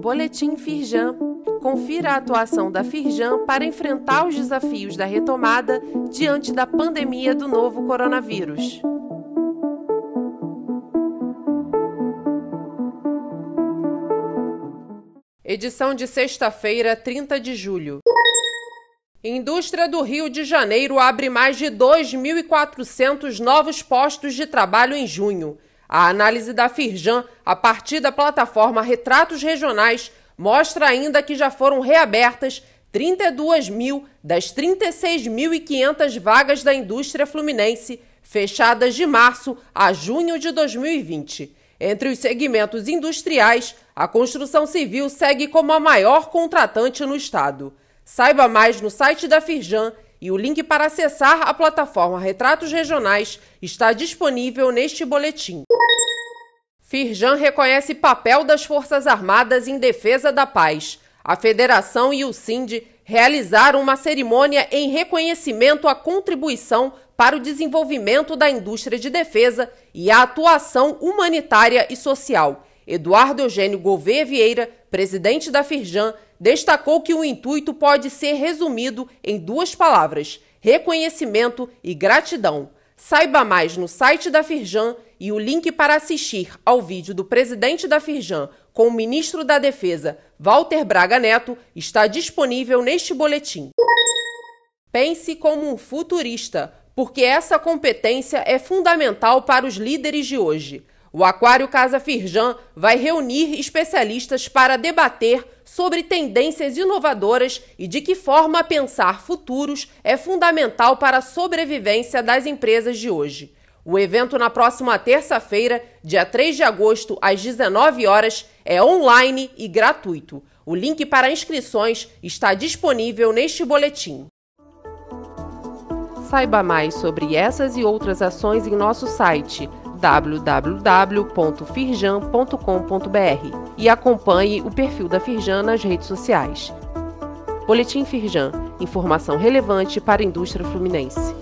Boletim Firjan. Confira a atuação da Firjan para enfrentar os desafios da retomada diante da pandemia do novo coronavírus. Edição de sexta-feira, 30 de julho. Indústria do Rio de Janeiro abre mais de 2.400 novos postos de trabalho em junho. A análise da Firjan, a partir da plataforma Retratos Regionais, mostra ainda que já foram reabertas 32 mil das 36.500 vagas da indústria fluminense, fechadas de março a junho de 2020. Entre os segmentos industriais, a construção civil segue como a maior contratante no estado. Saiba mais no site da Firjan e o link para acessar a plataforma Retratos Regionais está disponível neste boletim. Firjan reconhece papel das Forças Armadas em defesa da paz. A Federação e o SIND realizaram uma cerimônia em reconhecimento à contribuição para o desenvolvimento da indústria de defesa e a atuação humanitária e social. Eduardo Eugênio Gouveia Vieira, presidente da Firjan, destacou que o intuito pode ser resumido em duas palavras: reconhecimento e gratidão. Saiba mais no site da Firjan e o link para assistir ao vídeo do presidente da Firjan com o ministro da Defesa, Walter Braga Neto, está disponível neste boletim. Pense como um futurista, porque essa competência é fundamental para os líderes de hoje. O Aquário Casa Firjan vai reunir especialistas para debater sobre tendências inovadoras e de que forma pensar futuros é fundamental para a sobrevivência das empresas de hoje. O evento na próxima terça-feira, dia 3 de agosto, às 19 horas, é online e gratuito. O link para inscrições está disponível neste boletim. Saiba mais sobre essas e outras ações em nosso site www.firjan.com.br e acompanhe o perfil da Firjan nas redes sociais. Boletim Firjan, informação relevante para a indústria fluminense.